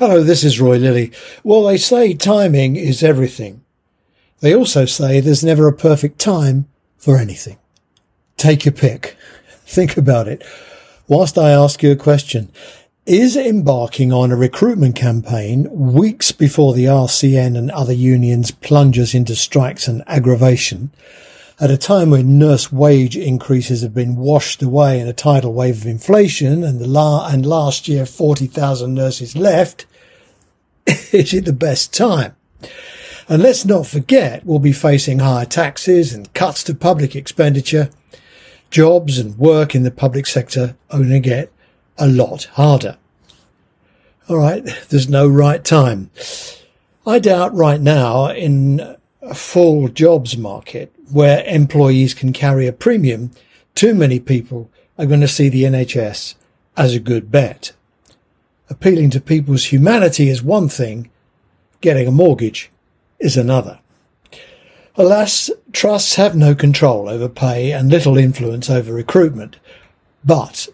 Hello, this is Roy Lilly. Well, they say timing is everything. They also say there's never a perfect time for anything. Take your pick. Think about it. Whilst I ask you a question, is embarking on a recruitment campaign weeks before the RCN and other unions plunges into strikes and aggravation at a time when nurse wage increases have been washed away in a tidal wave of inflation and the la- and last year 40,000 nurses left, is it the best time? And let's not forget, we'll be facing higher taxes and cuts to public expenditure. Jobs and work in the public sector only get a lot harder. All right, there's no right time. I doubt right now in a full jobs market where employees can carry a premium, too many people are going to see the NHS as a good bet. Appealing to people's humanity is one thing, getting a mortgage is another. Alas, trusts have no control over pay and little influence over recruitment, but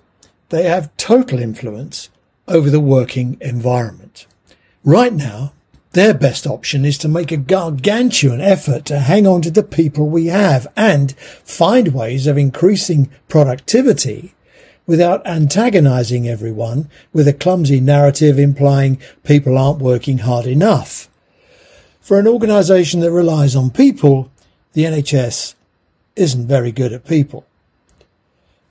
they have total influence over the working environment. Right now, their best option is to make a gargantuan effort to hang on to the people we have and find ways of increasing productivity without antagonizing everyone with a clumsy narrative implying people aren't working hard enough. For an organization that relies on people, the NHS isn't very good at people.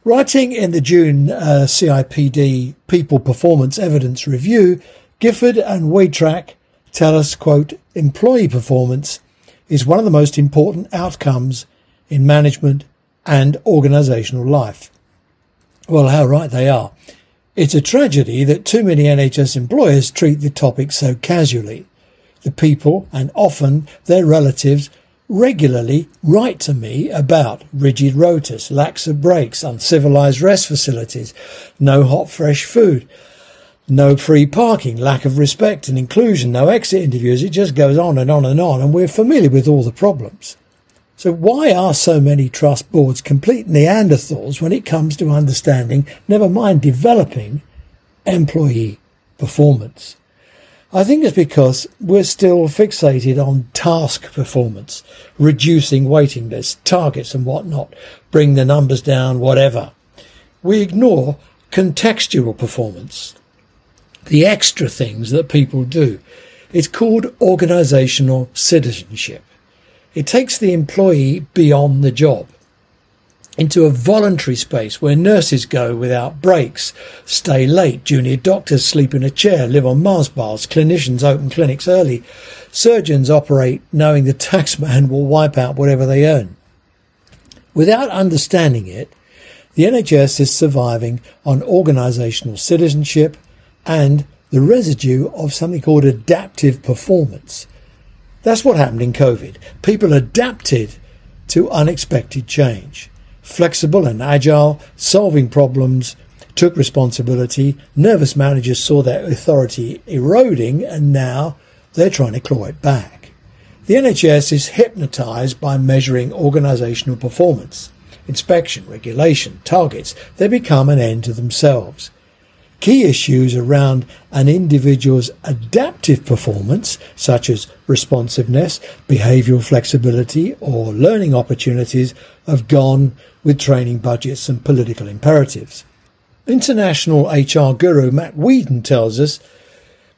Writing in the June uh, CIPD People Performance Evidence Review, Gifford and Weitrack tell us, quote, employee performance is one of the most important outcomes in management and organizational life. Well, how right they are. It's a tragedy that too many NHS employers treat the topic so casually. The people, and often their relatives, regularly write to me about rigid rotas, lax of breaks, uncivilized rest facilities, no hot fresh food, no free parking, lack of respect and inclusion, no exit interviews. It just goes on and on and on, and we're familiar with all the problems. So why are so many trust boards complete Neanderthals when it comes to understanding, never mind developing, employee performance? I think it's because we're still fixated on task performance, reducing waiting lists, targets and whatnot, bring the numbers down, whatever. We ignore contextual performance, the extra things that people do. It's called organizational citizenship. It takes the employee beyond the job into a voluntary space where nurses go without breaks, stay late, junior doctors sleep in a chair, live on Mars bars, clinicians open clinics early, surgeons operate knowing the taxman will wipe out whatever they earn. Without understanding it, the NHS is surviving on organisational citizenship and the residue of something called adaptive performance. That's what happened in COVID. People adapted to unexpected change. Flexible and agile, solving problems, took responsibility. Nervous managers saw their authority eroding and now they're trying to claw it back. The NHS is hypnotized by measuring organizational performance. Inspection, regulation, targets, they become an end to themselves. Key issues around an individual's adaptive performance, such as responsiveness, behavioral flexibility, or learning opportunities, have gone with training budgets and political imperatives. International HR guru Matt Wheaton tells us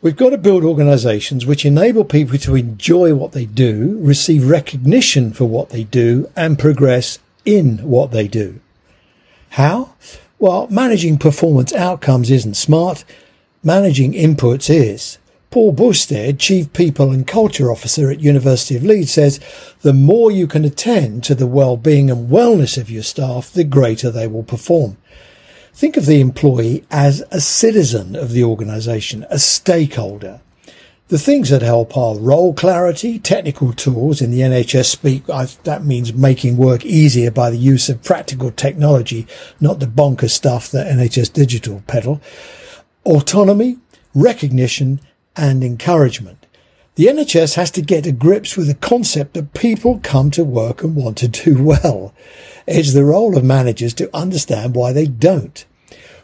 we've got to build organizations which enable people to enjoy what they do, receive recognition for what they do, and progress in what they do. How? Well, managing performance outcomes isn't smart. Managing inputs is. Paul Boustead, Chief People and Culture Officer at University of Leeds, says the more you can attend to the well-being and wellness of your staff, the greater they will perform. Think of the employee as a citizen of the organisation, a stakeholder. The things that help are role clarity, technical tools in the NHS speak. that means making work easier by the use of practical technology, not the bonkers stuff that NHS Digital peddle. Autonomy, recognition, and encouragement. The NHS has to get to grips with the concept that people come to work and want to do well. It's the role of managers to understand why they don't,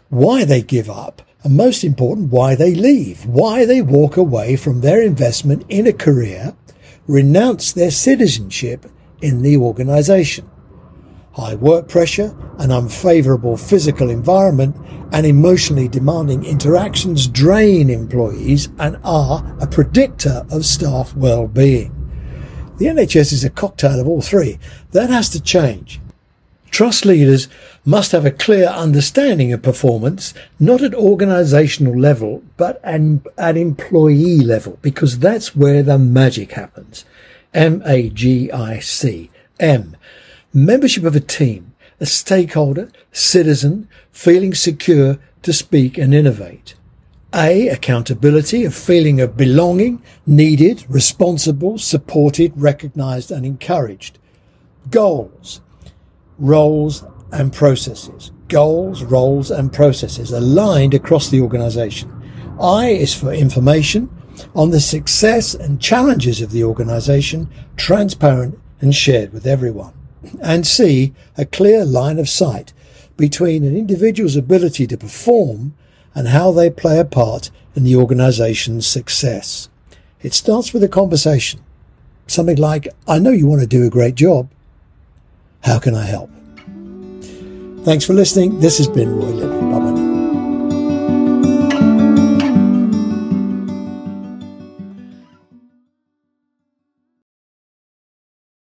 why they give up, And most important, why they leave, why they walk away from their investment in a career, renounce their citizenship in the organization. High work pressure, an unfavorable physical environment, and emotionally demanding interactions drain employees and are a predictor of staff well-being. The NHS is a cocktail of all three. That has to change. Trust leaders must have a clear understanding of performance, not at organisational level, but at employee level, because that's where the magic happens. M-A-G-I-C. M. Membership of a team, a stakeholder, citizen, feeling secure to speak and innovate. A. Accountability, a feeling of belonging, needed, responsible, supported, recognized and encouraged. Goals, roles and processes. Goals, roles and processes aligned across the organization. I is for information on the success and challenges of the organization, transparent and shared with everyone and C, a clear line of sight between an individual's ability to perform and how they play a part in the organization's success. It starts with a conversation. Something like, I know you want to do a great job. How can I help? Thanks for listening. This has been Roy Lilly. Bye bye.